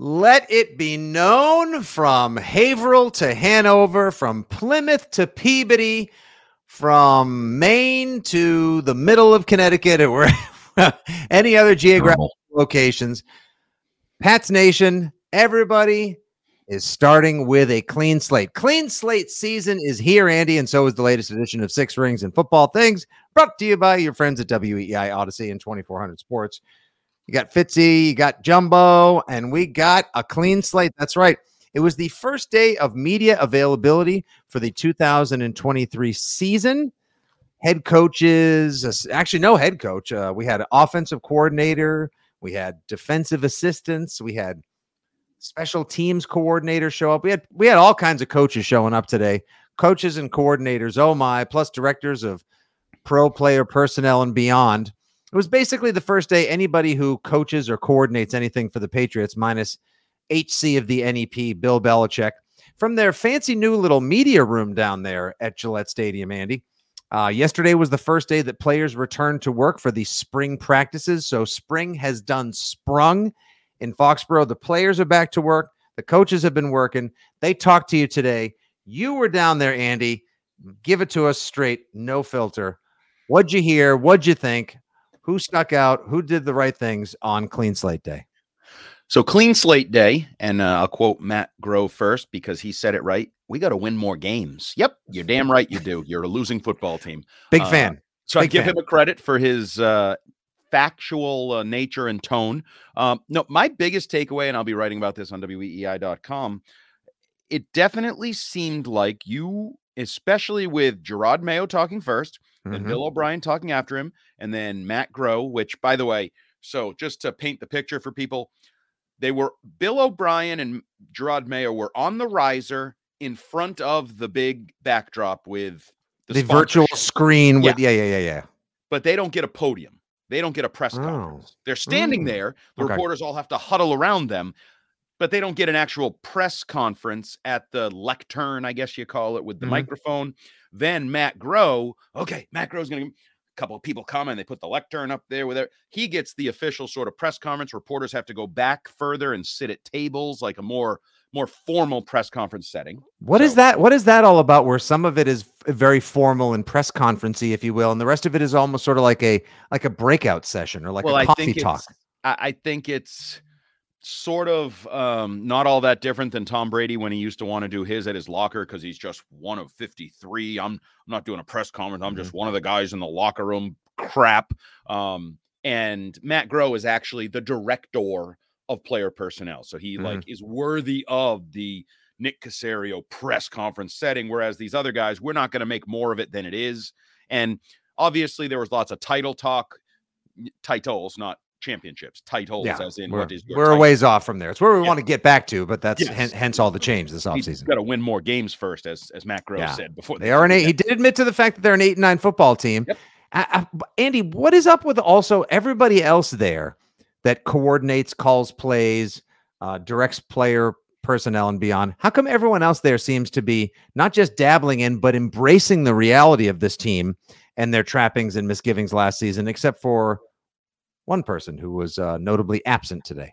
Let it be known from Haverhill to Hanover, from Plymouth to Peabody, from Maine to the middle of Connecticut, or any other geographical locations. Pats Nation, everybody is starting with a clean slate. Clean slate season is here, Andy, and so is the latest edition of Six Rings and Football Things, brought to you by your friends at WEEI Odyssey and 2400 Sports. You got Fitzy, you got Jumbo, and we got a clean slate. That's right. It was the first day of media availability for the 2023 season. Head coaches, actually, no head coach. Uh, we had offensive coordinator, we had defensive assistants, we had special teams coordinator show up. We had we had all kinds of coaches showing up today. Coaches and coordinators, oh my, plus directors of pro player personnel and beyond. It was basically the first day anybody who coaches or coordinates anything for the Patriots, minus HC of the NEP, Bill Belichick, from their fancy new little media room down there at Gillette Stadium, Andy. Uh, yesterday was the first day that players returned to work for the spring practices. So spring has done sprung in Foxborough. The players are back to work. The coaches have been working. They talked to you today. You were down there, Andy. Give it to us straight, no filter. What'd you hear? What'd you think? Who stuck out? Who did the right things on Clean Slate Day? So clean slate day, and uh, I'll quote Matt Groh first because he said it right. We got to win more games. Yep, you're damn right you do. You're a losing football team. Big Uh, fan. So I give fan. him a credit for his uh, factual uh, nature and tone. Um, no, my biggest takeaway, and I'll be writing about this on WEEI.com. It definitely seemed like you, especially with Jerod Mayo talking first, then Mhm. Bill O'Brien talking after him, and then Matt Groh, which, by the way, so just to paint the picture for people, they were Bill O'Brien and Jerod Mayo were on the riser in front of the big backdrop with The, virtual screen with yeah, yeah, yeah, yeah. but they don't get a podium. They don't get a press Oh. conference. They're standing Mm. there. The Okay. reporters all have to huddle around them, but they don't get an actual press conference at the lectern, I guess you call it, with the Mhm. microphone. Then Matt Groh, okay, Matt Groh's going to a couple of people come and they put the lectern up there with it. He gets the official sort of press conference. Reporters have to go back further and sit at tables like a more more formal press conference setting. What is So- that? What is that all about? Where some of it is very formal and press conferencey, if you will, and the rest of it is almost sort of like a like a breakout session or like well, a I coffee think talk. I think it's sort of um, not all that different than Tom Brady when he used to want to do his at his locker because he's just one of 53. I'm I'm not doing a press conference. I'm Mm-hmm. just one of the guys in the locker room crap. Um, and Matt Groh is actually the director of player personnel. So he like Mm-hmm. is worthy of the Nick Caserio press conference setting, whereas these other guys, we're not going to make more of it than it is. And obviously there was lots of title talk, titles, not championships, titles, Yeah, as in we're, what is your we're a ways off from there. It's where we Yeah. want to get back to, but that's Yes. hen- hence all the change this He's offseason. got to win more games first, as as Matt Groh Yeah. said before. They are an eight. He did admit to the fact that they're an eight and nine football team. Yep. Andy, what is up with also everybody else there that coordinates, calls plays, uh, directs player personnel and beyond? How come everyone else there seems to be not just dabbling in, but embracing the reality of this team and their trappings and misgivings last season, except for one person who was uh, notably absent today?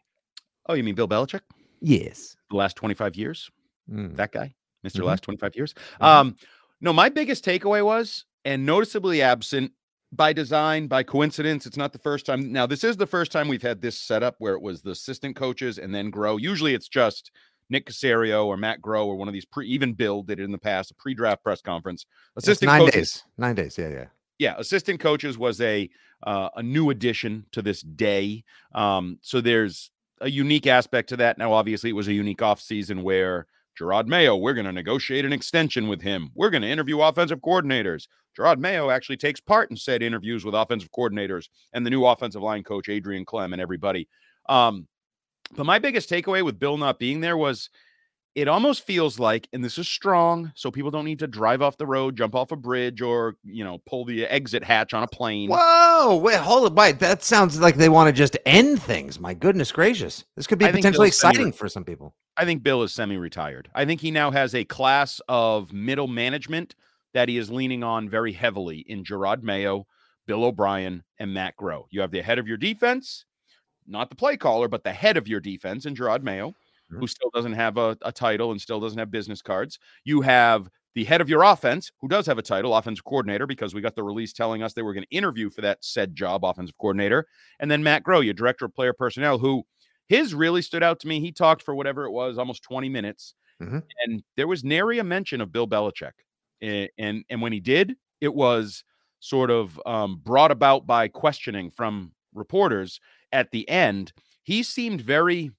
Oh, you mean Bill Belichick? Yes. The last twenty five years, Mm. that guy, mister Mhm. Last twenty five years. Mhm. Um, no, my biggest takeaway was, and noticeably absent, by design, by coincidence. It's not the first time. Now, this is the first time we've had this setup where it was the assistant coaches and then Groh. Usually it's just Nick Caserio or Matt Groh or one of these pre even Bill did it in the past, a pre-draft press conference. It's Assistant nine coaches, days. Nine days. Yeah, yeah. Yeah, assistant coaches was a uh, a new addition to this day. Um, so there's a unique aspect to that. Now, obviously, it was a unique offseason where Jerod Mayo, we're going to negotiate an extension with him. We're going to interview offensive coordinators. Jerod Mayo actually takes part in said interviews with offensive coordinators and the new offensive line coach, Adrian Klemm, and everybody. Um, but my biggest takeaway with Bill not being there was it almost feels like, and this is strong, so people don't need to drive off the road, jump off a bridge, or you know, pull the exit hatch on a plane. Whoa! Wait, hold it. Wait, that sounds like they want to just end things. My goodness gracious, this could be I potentially exciting for some people. I think Bill is semi-retired. I think he now has a class of middle management that he is leaning on very heavily in Jerod Mayo, Bill O'Brien, and Matt Groh. You have the head of your defense, not the play caller, but the head of your defense in Jerod Mayo, Who still doesn't have a, a title and still doesn't have business cards. You have the head of your offense, who does have a title, offensive coordinator, because we got the release telling us they were going to interview for that said job, offensive coordinator. And then Matt Groh, your director of player personnel, who his really stood out to me. He talked for whatever it was, almost 20 minutes. Mhm. And there was nary a mention of Bill Belichick. A- And, and when he did, it was sort of um, brought about by questioning from reporters at the end. He seemed very,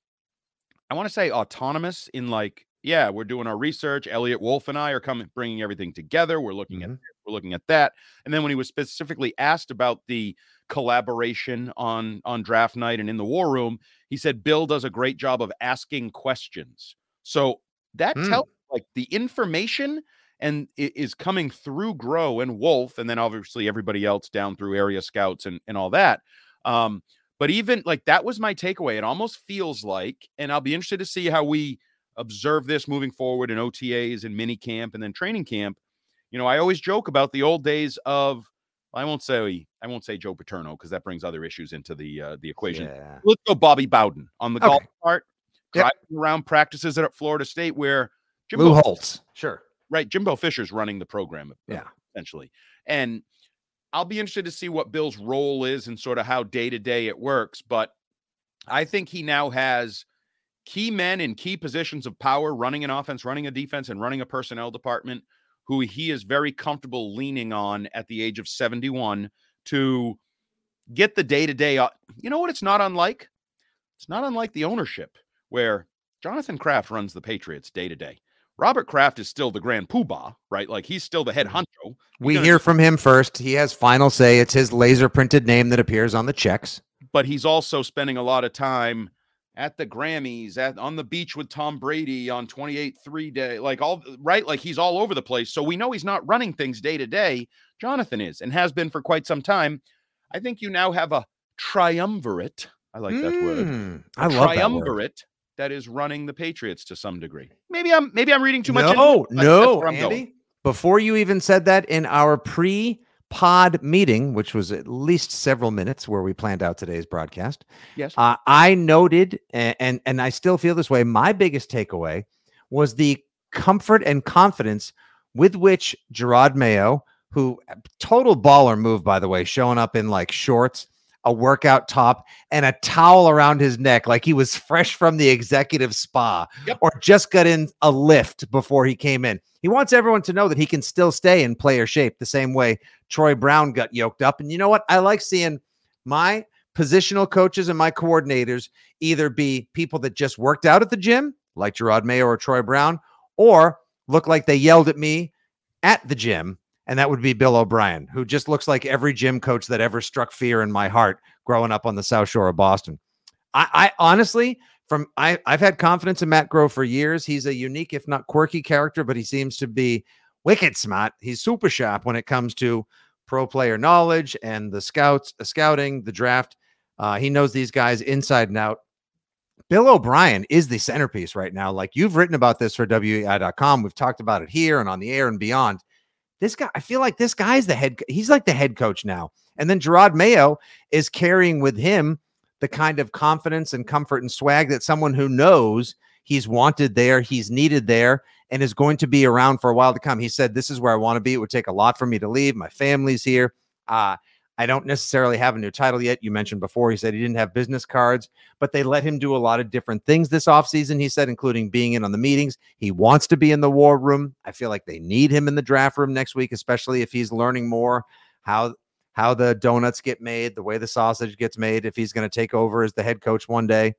I want to say autonomous in like, yeah, we're doing our research. Eliot Wolf and I are coming, bringing everything together. We're looking at Mhm. this, we're looking at that. And then when he was specifically asked about the collaboration on on draft night and in the war room, he said Bill does a great job of asking questions. So that Hmm. tells like the information and it is coming through Groh and Wolf, and then obviously everybody else down through area scouts and, and all that. Um, but even like that was my takeaway. It almost feels like, and I'll be interested to see how we observe this moving forward in OTAs and mini camp and then training camp. You know, I always joke about the old days of I won't say I won't say Joe Paterno because that brings other issues into the uh, the equation. Yeah. Let's go Bobby Bowden on the Okay. golf cart, Yep. driving around practices at Florida State where Lou Jimbo, Holtz. Sure. right? Jimbo Fisher's running the program, Yeah. essentially. And I'll be interested to see what Bill's role is and sort of how day to day it works. But I think he now has key men in key positions of power, running an offense, running a defense, and running a personnel department who he is very comfortable leaning on at the age of 71 to get the day to day. You know what? It's not unlike. It's not unlike the ownership where Jonathan Kraft runs the Patriots day to day. Robert Kraft is still the grand poobah, right? Like he's still the head honcho. We hear from him first. He has final say. It's his laser printed name that appears on the checks. but he's also spending a lot of time at the Grammys, at on the beach with Tom Brady on 28 3 day, like all right, like he's all over the place. So we know he's not running things day to day. Jonathan is and has been for quite some time. I think you now have a triumvirate. I like that word. Mm, I love that word. triumvirate that is running the Patriots to some degree. Maybe I'm maybe I'm reading too much. into No, that's no, I'm going. Before you even said that in our pre-pod meeting, which was at least several minutes, where we planned out today's broadcast, Yes. uh, I noted, and, and and I still feel this way. My biggest takeaway was the comfort and confidence with which Jerod Mayo, who total baller move by the way, showing up in like shorts, a workout top, and a towel around his neck, like he was fresh from the executive spa, Yep. or just got in a lift before he came in. He wants everyone to know that he can still stay in player shape the same way Troy Brown got yoked up. And you know what? I like seeing my positional coaches and my coordinators either be people that just worked out at the gym, like Jerod Mayo or Troy Brown, or look like they yelled at me at the gym. And that would be Bill O'Brien, who just looks like every gym coach that ever struck fear in my heart growing up on the South Shore of Boston. I, I honestly, from I, I've had confidence in Matt Groh for years. He's a unique, if not quirky, character, but he seems to be wicked smart. He's super sharp when it comes to pro player knowledge and the scouts, the scouting, the draft. Uh, he knows these guys inside and out. Bill O'Brien is the centerpiece right now. Like you've written about this for WEEI.com. We've talked about it here and on the air and beyond. This guy, I feel like this guy's the head, he's like the head coach now. And then Jerod Mayo is carrying with him the kind of confidence and comfort and swag that someone who knows he's wanted there, he's needed there, and is going to be around for a while to come. He said, This is where I want to be. It would take a lot for me to leave. My family's here. Uh, I don't necessarily have a new title yet. You mentioned before, he said he didn't have business cards, but they let him do a lot of different things this offseason, he said, including being in on the meetings. He wants to be in the war room. I feel like they need him in the draft room next week, especially if he's learning more how how the donuts get made, the way the sausage gets made, if he's going to take over as the head coach one day.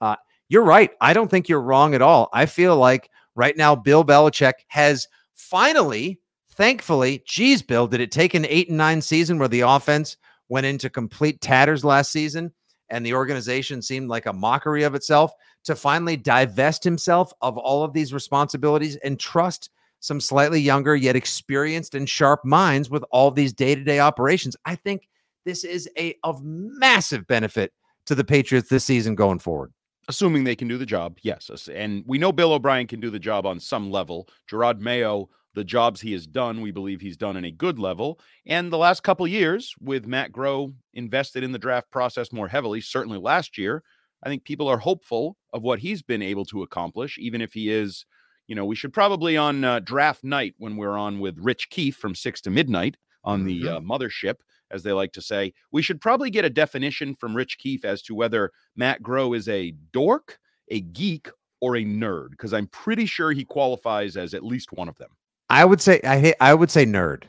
Uh, you're right. I don't think you're wrong at all. I feel like right now, Bill Belichick has finally Thankfully, geez, Bill, did it take an eight and nine season where the offense went into complete tatters last season and the organization seemed like a mockery of itself to finally divest himself of all of these responsibilities and trust some slightly younger yet experienced and sharp minds with all these day-to-day operations. I think this is a of massive benefit to the Patriots this season going forward. Assuming they can do the job, yes. And we know Bill O'Brien can do the job on some level. Jerod Mayo the jobs he has done, we believe he's done in a good level. And the last couple years, with Matt Groh invested in the draft process more heavily, certainly last year, I think people are hopeful of what he's been able to accomplish, even if he is, you know, we should probably on uh, draft night when we're on with Rich Keefe from six to midnight on the uh, Mm-hmm. mothership, as they like to say, we should probably get a definition from Rich Keefe as to whether Matt Groh is a dork, a geek, or a nerd, because I'm pretty sure he qualifies as at least one of them. I would say I hate, I would say nerd.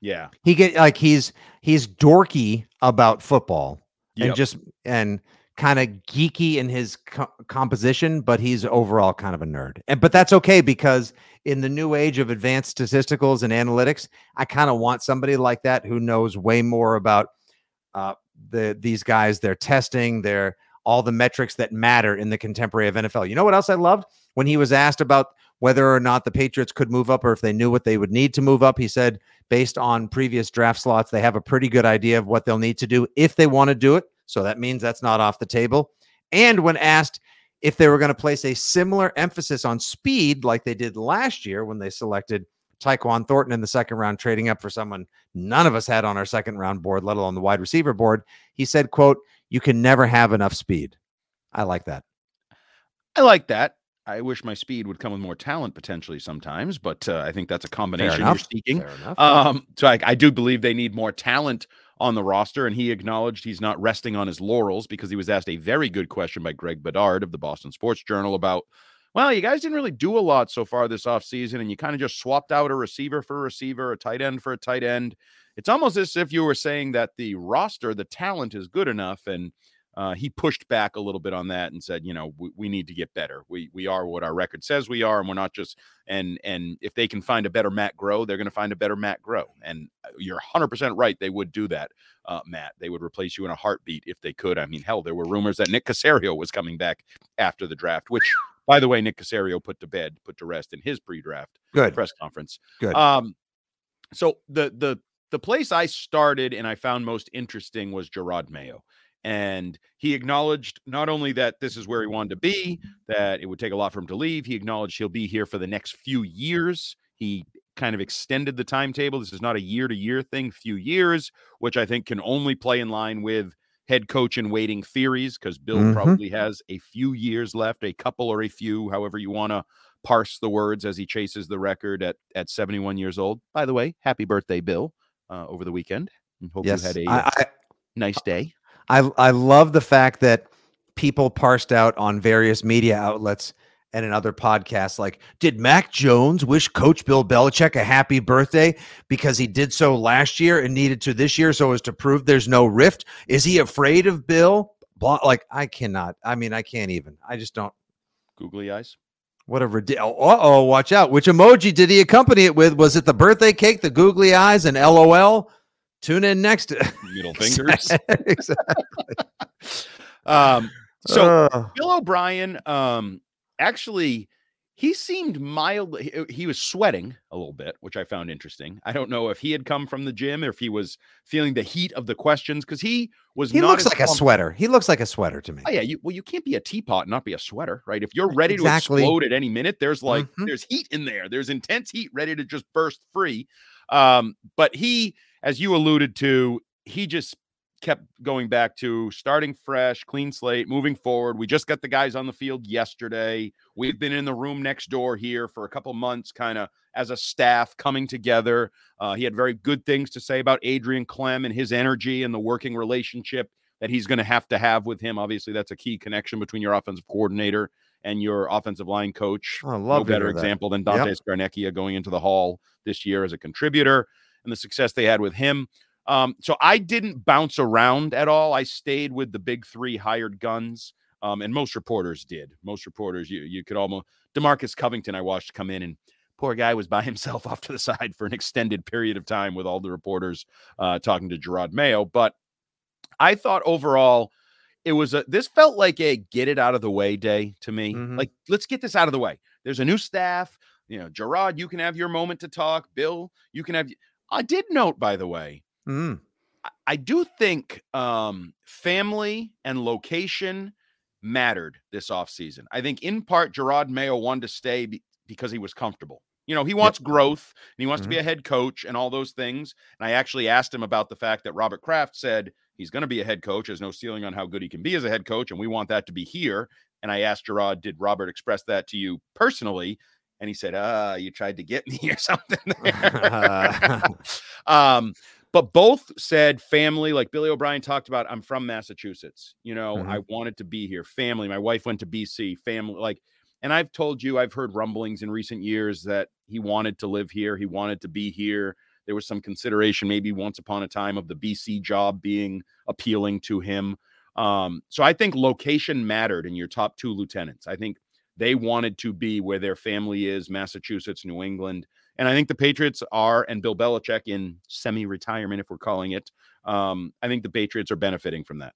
Yeah. He get like he's he's dorky about football and just and kind of geeky in his co- composition, but he's overall kind of a nerd. And but that's okay because in the new age of advanced statisticals and analytics, I kind of want somebody like that who knows way more about uh, the these guys, their testing, their all the metrics that matter in the contemporary of NFL. You know what else I loved when he was asked about whether or not the Patriots could move up or if they knew what they would need to move up. He said, based on previous draft slots, they have a pretty good idea of what they'll need to do if they want to do it. So that means that's not off the table. And when asked if they were going to place a similar emphasis on speed like they did last year when they selected Tyquan Thornton in the second round, trading up for someone none of us had on our second round board, let alone the wide receiver board, he said, quote, you can never have enough speed. I like that. I like that. I wish my speed would come with more talent potentially sometimes, but uh, I think that's a combination you're seeking. Um, so I, I do believe they need more talent on the roster, and he acknowledged he's not resting on his laurels because he was asked a very good question by Greg Bedard of the Boston Sports Journal about, well, you guys didn't really do a lot so far this offseason, and you kind of just swapped out a receiver for a receiver, a tight end for a tight end. It's almost as if you were saying that the roster, the talent is good enough, and uh, he pushed back a little bit on that and said, you know, we, we need to get better. We we are what our record says we are, and we're not just and and if they can find a better Matt Groh, they're going to find a better Matt Groh. And uh, you're 100 percent right. They would do that, uh, Matt. They would replace you in a heartbeat if they could. I mean, hell, there were rumors that Nick Caserio was coming back after the draft, which, by the way, Nick Caserio put to bed, put to rest in his pre-draft Good. press conference. Good. Um, so the the the place I started and I found most interesting was Jerod Mayo. And he acknowledged not only that this is where he wanted to be, that it would take a lot for him to leave. He acknowledged he'll be here for the next few years. He kind of extended the timetable. This is not a year to year thing, few years, which I think can only play in line with head coach and waiting theories because Bill Mhm. probably has a few years left, a couple or a few, however you want to parse the words as he chases the record at at 71 years old. By the way, happy birthday, Bill, uh, over the weekend. Hope yes. you had a I, I, nice day. I I love the fact that people parsed out on various media outlets and in other podcasts like did Mac Jones wish coach Bill Belichick a happy birthday because he did so last year and needed to this year so as to prove there's no rift? Is he afraid of Bill? Blah, like I cannot I mean I can't even I just don't. Googly eyes. what a ridiculous uh-oh watch out which emoji did he accompany it with? Was it the birthday cake the googly eyes and LOL tune in next Middle fingers. exactly Um, so Ugh. Bill O'Brien, um, actually, he seemed mild. He, he was sweating a little bit, which I found interesting. I don't know if he had come from the gym or if he was feeling the heat of the questions because he was. He looks like a sweater. He looks like a sweater to me. Oh yeah, you, well, you can't be a teapot and not be a sweater, right? If you're ready exactly. to explode at any minute, there's like Mhm. there's heat in there. There's intense heat ready to just burst free. Um, but he, as you alluded to, he just kept going back to starting fresh, clean slate, moving forward. We just got the guys on the field yesterday. We've been in the room next door here for a couple months, kind of as a staff coming together. Uh, he had very good things to say about Adrian Klemm and his energy and the working relationship that he's going to have to have with him. Obviously, that's a key connection between your offensive coordinator and your offensive line coach. Oh, I no love to better example than Dante Scarnecchia going into the hall this year as a contributor and the success they had with him. Um, so I didn't bounce around at all. I stayed with the big three hired guns. Um, and most reporters did. Most reporters, you you could almost Demarcus Covington, I watched come in and poor guy was by himself off to the side for an extended period of time with all the reporters uh, talking to Jerod Mayo. But I thought overall it was a this felt like a get it out of the way day to me. Mhm. Like, let's get this out of the way. There's a new staff. You know, Jerod, you can have your moment to talk. Bill, you can have. I did note, by the way, Mm. I- I do think um, family and location mattered this offseason. I think in part Jerod Mayo wanted to stay be- because he was comfortable. You know, he wants growth and he wants to be a head coach and all those things. And I actually asked him about the fact that Robert Kraft said he's going to be a head coach. There's no ceiling on how good he can be as a head coach, and we want that to be here. And I asked Jerod, did Robert express that to you personally? And he said, "Ah, you tried to get me or something." um, but both said family, like Billy O'Brien talked about. I'm from Massachusetts. You know, Mhm. I wanted to be here. Family. My wife went to BC. Family. Like, and I've told you, I've heard rumblings in recent years that he wanted to live here. He wanted to be here. There was some consideration, maybe once upon a time, of the BC job being appealing to him. Um, so I think location mattered in your top two lieutenants. I think they wanted to be where their family is, Massachusetts, New England. And I think the Patriots are, and Bill Belichick in semi retirement, if we're calling it, um, I think the Patriots are benefiting from that.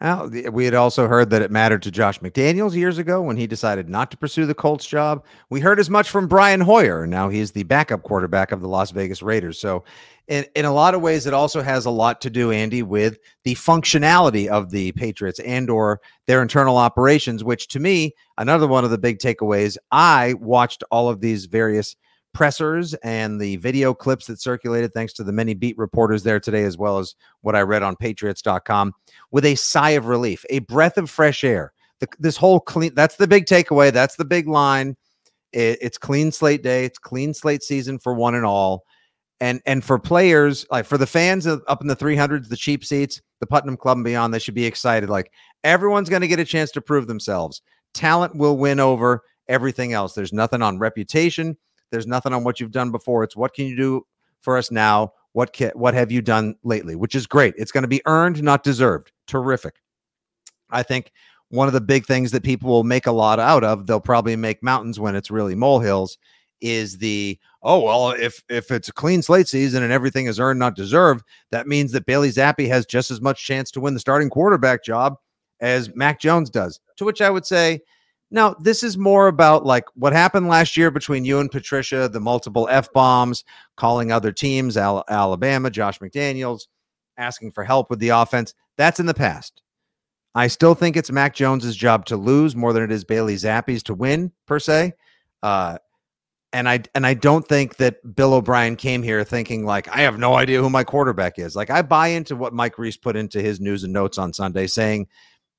Well, we had also heard that it mattered to Josh McDaniels years ago when he decided not to pursue the Colts job. We heard as much from Brian Hoyer. Now he's the backup quarterback of the Las Vegas Raiders. So, in, in a lot of ways, it also has a lot to do, Andy, with the functionality of the Patriots and or their internal operations. Which, to me, another one of the big takeaways. I watched all of these various pressers and the video clips that circulated thanks to the many beat reporters there today as well as what i read on patriots.com with a sigh of relief, a breath of fresh air. The, this whole clean, that's the big takeaway. That's the big line. It- it's clean slate day. It's clean slate season for one and all. And and for players, like for the fans up in the 300s, the cheap seats, the Putnam Club and beyond, they should be excited. Like everyone's going to get a chance to prove themselves. Talent will win over everything else. There's nothing on reputation. There's nothing on what you've done before. It's what can you do for us now? What can, what have you done lately? Which is great. It's going to be earned, not deserved. Terrific. I think one of the big things that people will make a lot out of, they'll probably make mountains when it's really molehills, is the oh well, if if it's a clean slate season and everything is earned, not deserved, that means that Bailey Zappe has just as much chance to win the starting quarterback job as Mac Jones does. To which I would say, no, this is more about like what happened last year between you and Patricia, the multiple F bombs, calling other teams, Al- Alabama, Josh McDaniels, asking for help with the offense. That's in the past. I still think it's Mac Jones's job to lose more than it is Bailey Zappe's to win, per se. Uh, and I and I don't think that Bill O'Brien came here thinking like I have no idea who my quarterback is. Like I buy into what Mike Reiss put into his news and notes on Sunday, saying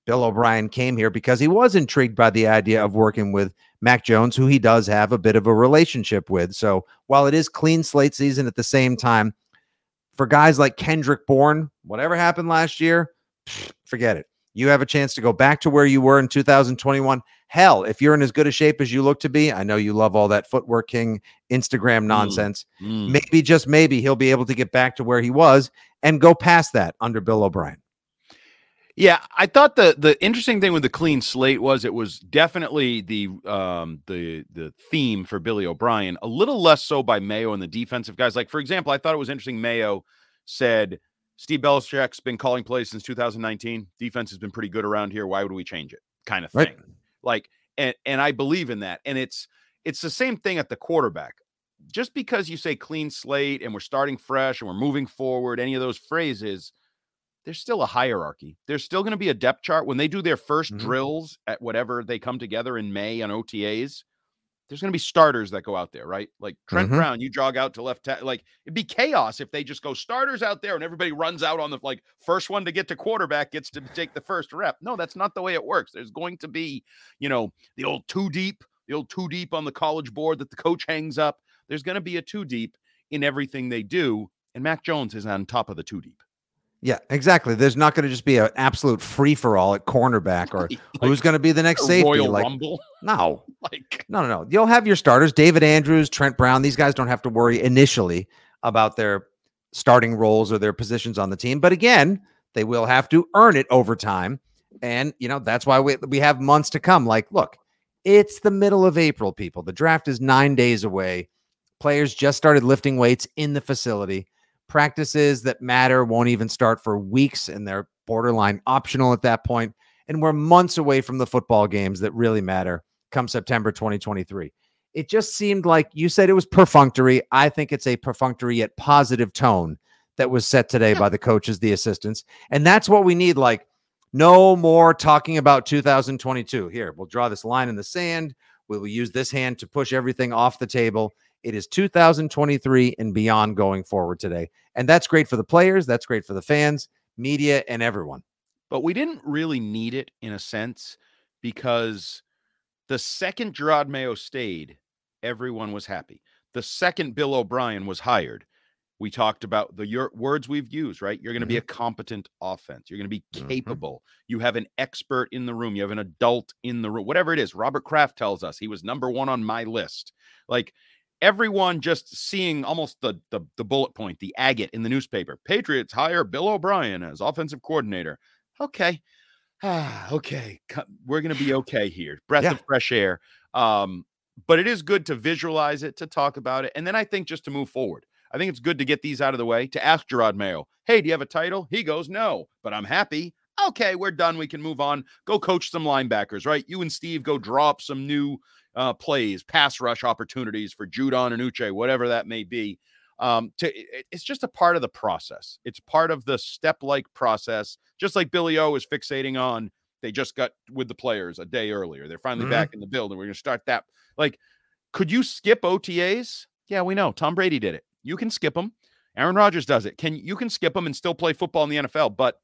Bill O'Brien came here because he was intrigued by the idea of working with Mac Jones, who he does have a bit of a relationship with. So while it is clean slate season at the same time, for guys like Kendrick Bourne, whatever happened last year, forget it. You have a chance to go back to where you were in 2021. Hell, if you're in as good a shape as you look to be, I know you love all that footwork king Instagram nonsense. Mm. Maybe, just maybe, he'll be able to get back to where he was and go past that under Bill O'Brien. Yeah, I thought the the interesting thing with the clean slate was it was definitely the um the the theme for Billy O'Brien, a little less so by Mayo and the defensive guys. Like for example, I thought it was interesting. Mayo said Steve Belichick's been calling plays since 2019. Defense has been pretty good around here. Why would we change it? Kind of thing. Right. Like, and and I believe in that. And it's it's the same thing at the quarterback. Just because you say clean slate and we're starting fresh and we're moving forward, any of those phrases there's still a hierarchy. There's still going to be a depth chart when they do their 1st Mhm. drills at whatever they come together in May on OTAs. there's going to be starters that go out there, right? Like Trent Mhm. Brown, you jog out to left ta- like it'd be chaos if they just go starters out there and everybody runs out on the like first one to get to quarterback gets to take the first rep. No, that's not the way it works. There's going to be, you know, the old two deep, the old two deep on the college board that the coach hangs up. There's going to be a two deep in everything they do, and Mac Jones is on top of the two deep. Yeah, exactly. There's not going to just be an absolute free for all at cornerback or who's going to be the next safety. Royal like, Rumble? no, Like no, no, no. You'll have your starters, David Andrews, Trent Brown. These guys don't have to worry initially about their starting roles or their positions on the team. But again, they will have to earn it over time. And, you know, that's why we, we have months to come. Like, look, it's the middle of April, people. The draft is nine days away. Players just started lifting weights in the facility. Practices that matter won't even start for weeks and they're borderline optional at that point. And we're months away from the football games that really matter come September 2023. It just seemed like you said it was perfunctory. I think it's a perfunctory yet positive tone that was set today by the coaches, the assistants. And that's what we need. Like, no more talking about 2022. Here, we'll draw this line in the sand. We will use this hand to push everything off the table. It is 2023 and beyond going forward today. And that's great for the players. That's great for the fans, media, and everyone. but we didn't really need it in a sense because the second Jerod Mayo stayed, everyone was happy. The second Bill O'Brien was hired, we talked about the your words we've used, right? You're going to be a competent offense. You're going to be Mhm. capable. You have an expert in the room. You have an adult in the room. Whatever it is, Robert Kraft tells us he was number one on my list. Like everyone just seeing almost the the, the bullet point, the agate in the newspaper. Patriots hire Bill O'Brien as offensive coordinator. Okay. Ah, okay. We're going to be okay here. Breath Yeah. of fresh air. Um, but it is good to visualize it, to talk about it. And then I think just to move forward, I think it's good to get these out of the way, to ask Jerod Mayo, hey, do you have a title? He goes, no, but I'm happy. Okay, we're done. We can move on. Go coach some linebackers, right? You and Steve go drop some new uh, plays, pass rush opportunities for Judon and Uche, whatever that may be. Um, to it- it's just a part of the process. It's part of the step-like process, just like Billy O is fixating on. They just got with the players a day earlier. They're finally Mhm. back in the building. We're going to start that. Like, could you skip OTAs? Yeah, we know. Tom Brady did it. You can skip them. Aaron Rodgers does it. Can you can skip them and still play football in the NFL? But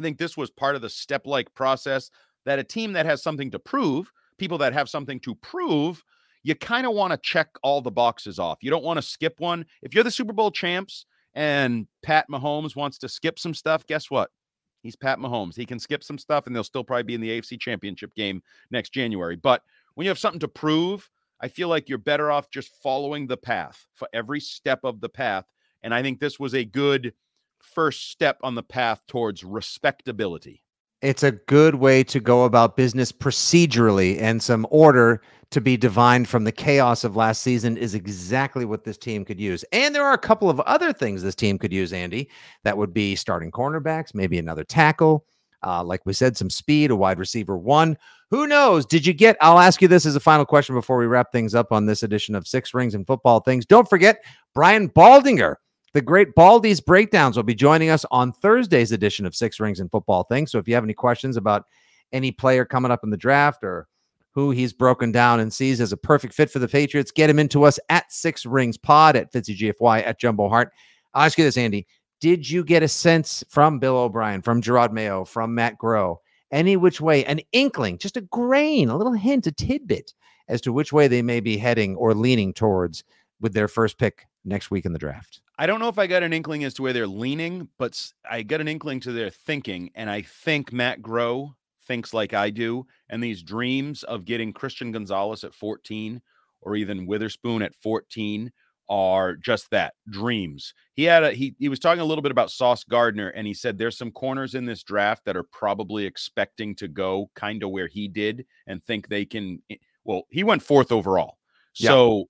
I think this was part of the step-like process that a team that has something to prove, people that have something to prove, you kind of want to check all the boxes off. You don't want to skip one. If you're the Super Bowl champs and Pat Mahomes wants to skip some stuff, guess what? He's Pat Mahomes. He can skip some stuff and they'll still probably be in the AFC Championship game next January. But when you have something to prove, I feel like you're better off just following the path for every step of the path. And I think this was a good first step on the path towards respectability. It's a good way to go about business procedurally, and some order to be divined from the chaos of last season is exactly what this team could use. And there are a couple of other things this team could use, Andy. That would be starting cornerbacks, maybe another tackle. Uh, like we said, some speed, a wide receiver one. Who knows? Did you get? I'll ask you this as a final question before we wrap things up on this edition of Six Rings and Football Things. Don't forget, Brian Baldinger, the great Baldy's Breakdowns, will be joining us on Thursday's edition of Six Rings and Football Things. So if you have any questions about any player coming up in the draft or who he's broken down and sees as a perfect fit for the Patriots, get him into us at Six Rings Pod at Fitzy GFY at Jumbo Hart. I'll ask you this, Andy. Did you get a sense from Bill O'Brien, from Jerod Mayo, from Matt Groh, any which way, an inkling, just a grain, a little hint, a tidbit as to which way they may be heading or leaning towards with their first pick next week in the draft? I don't know if I got an inkling as to where they're leaning, but I got an inkling to their thinking. And I think Matt Groh thinks like I do. And these dreams of getting Christian Gonzalez at 14 or even Witherspoon at 14 are just that dreams. He had a he he was talking a little bit about Sauce Gardner and he said there's some corners in this draft that are probably expecting to go kind of where he did and think they can eh, well, he went fourth overall. Yeah. So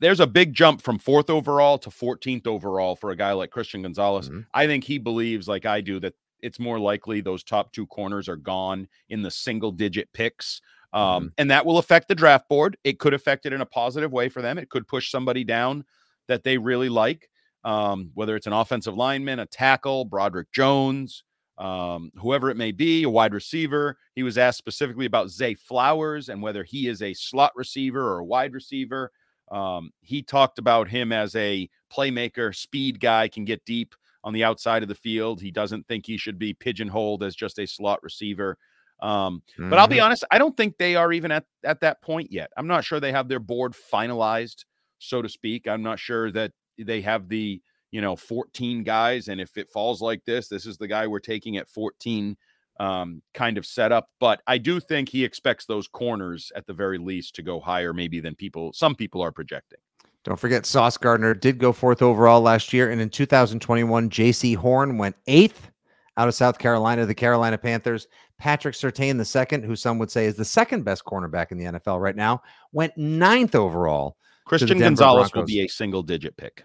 there's a big jump from fourth overall to 14th overall for a guy like Christian Gonzalez. Mhm. I think he believes, like I do, that it's more likely those top two corners are gone in the single digit picks. Um, and that will affect the draft board. It could affect it in a positive way for them. It could push somebody down that they really like, um, whether it's an offensive lineman, a tackle, Broderick Jones, um, whoever it may be, a wide receiver. He was asked specifically about Zay Flowers and whether he is a slot receiver or a wide receiver. Um, he talked about him as a playmaker, speed guy, can get deep on the outside of the field. He doesn't think he should be pigeonholed as just a slot receiver. Um, mm-hmm. But I'll be mm-hmm. honest, I don't think they are even at, at that point yet. I'm not sure they have their board finalized, so to speak. I'm not sure that they have the, you know, 14 guys. And if it falls like this, this is the guy we're taking at 14 um, kind of setup. But I do think he expects those corners at the very least to go higher, maybe than people, some people are projecting. Don't forget, Sauce Gardner did go fourth overall last year. And in 2021, Jaycee Horn went eighth out of South Carolina, the Carolina Panthers. Patrick Surtain, the second, who some would say is the second best cornerback in the NFL right now, went ninth overall. Christian Gonzalez Broncos. will be a single digit pick.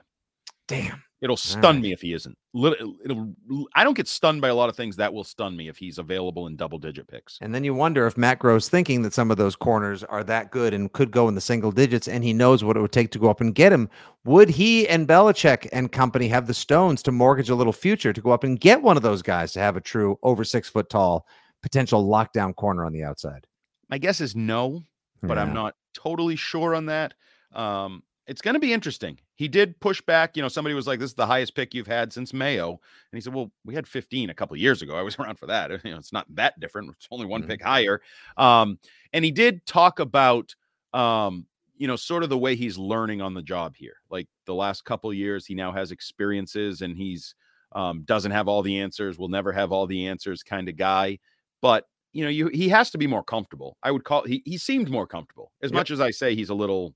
Damn. It'll stun right. me if he isn't. It'll, it'll, I don't get stunned by a lot of things that will stun me if he's available in double digit picks. And then you wonder if Matt Groh's thinking that some of those corners are that good and could go in the single digits, and he knows what it would take to go up and get him. Would he and Belichick and company have the stones to mortgage a little future to go up and get one of those guys to have a true over six foot tall potential lockdown corner on the outside? My guess is no, but yeah. I'm not totally sure on that. Um, it's going to be interesting. He did push back. You know, somebody was like, "This is the highest pick you've had since Mayo," and he said, "Well, we had 15 a couple years ago. I was around for that. You know, it's not that different. It's only one mm-hmm. pick higher." Um, and he did talk about, um, you know, sort of the way he's learning on the job here. Like the last couple years, he now has experiences, and he's um, doesn't have all the answers. Will never have all the answers, kind of guy. But you know, you he has to be more comfortable. I would call he he seemed more comfortable. As yep. much as I say he's a little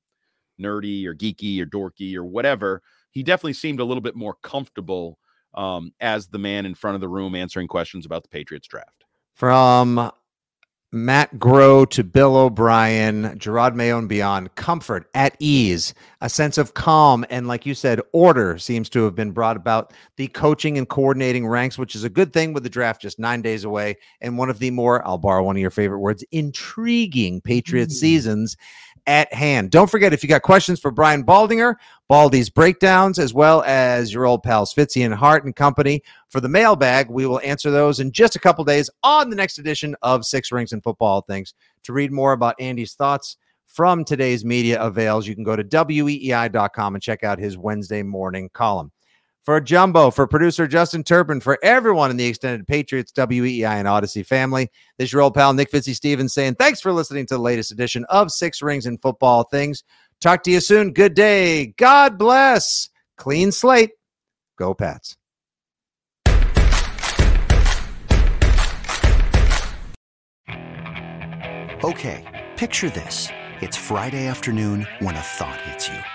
nerdy or geeky or dorky or whatever, he definitely seemed a little bit more comfortable um, as the man in front of the room answering questions about the Patriots draft. From Matt Groh to Bill O'Brien, Jerod Mayo and beyond, comfort, at ease, a sense of calm, and like you said, order seems to have been brought about the coaching and coordinating ranks, which is a good thing with the draft just nine days away. And one of the more, I'll borrow one of your favorite words, intriguing Patriots mm. seasons at hand. Don't forget, if you got questions for Brian Baldinger, Baldy's breakdowns, as well as your old pals Fitzy and Hart and company for the mailbag, we will answer those in just a couple days on the next edition of Six Rings and Football Things. To read more about Andy's thoughts from today's media avails, you can go to weei.com and check out his Wednesday morning column for Jumbo, for producer Justin Turpin, for everyone in the extended Patriots, WEEI, and Odyssey family. This is your old pal Nick Fitzy Stevens saying thanks for listening to the latest edition of Six Rings and Football Things. Talk to you soon. Good day. God bless. Clean slate. Go Pats. Okay, picture this. It's Friday afternoon when a thought hits you.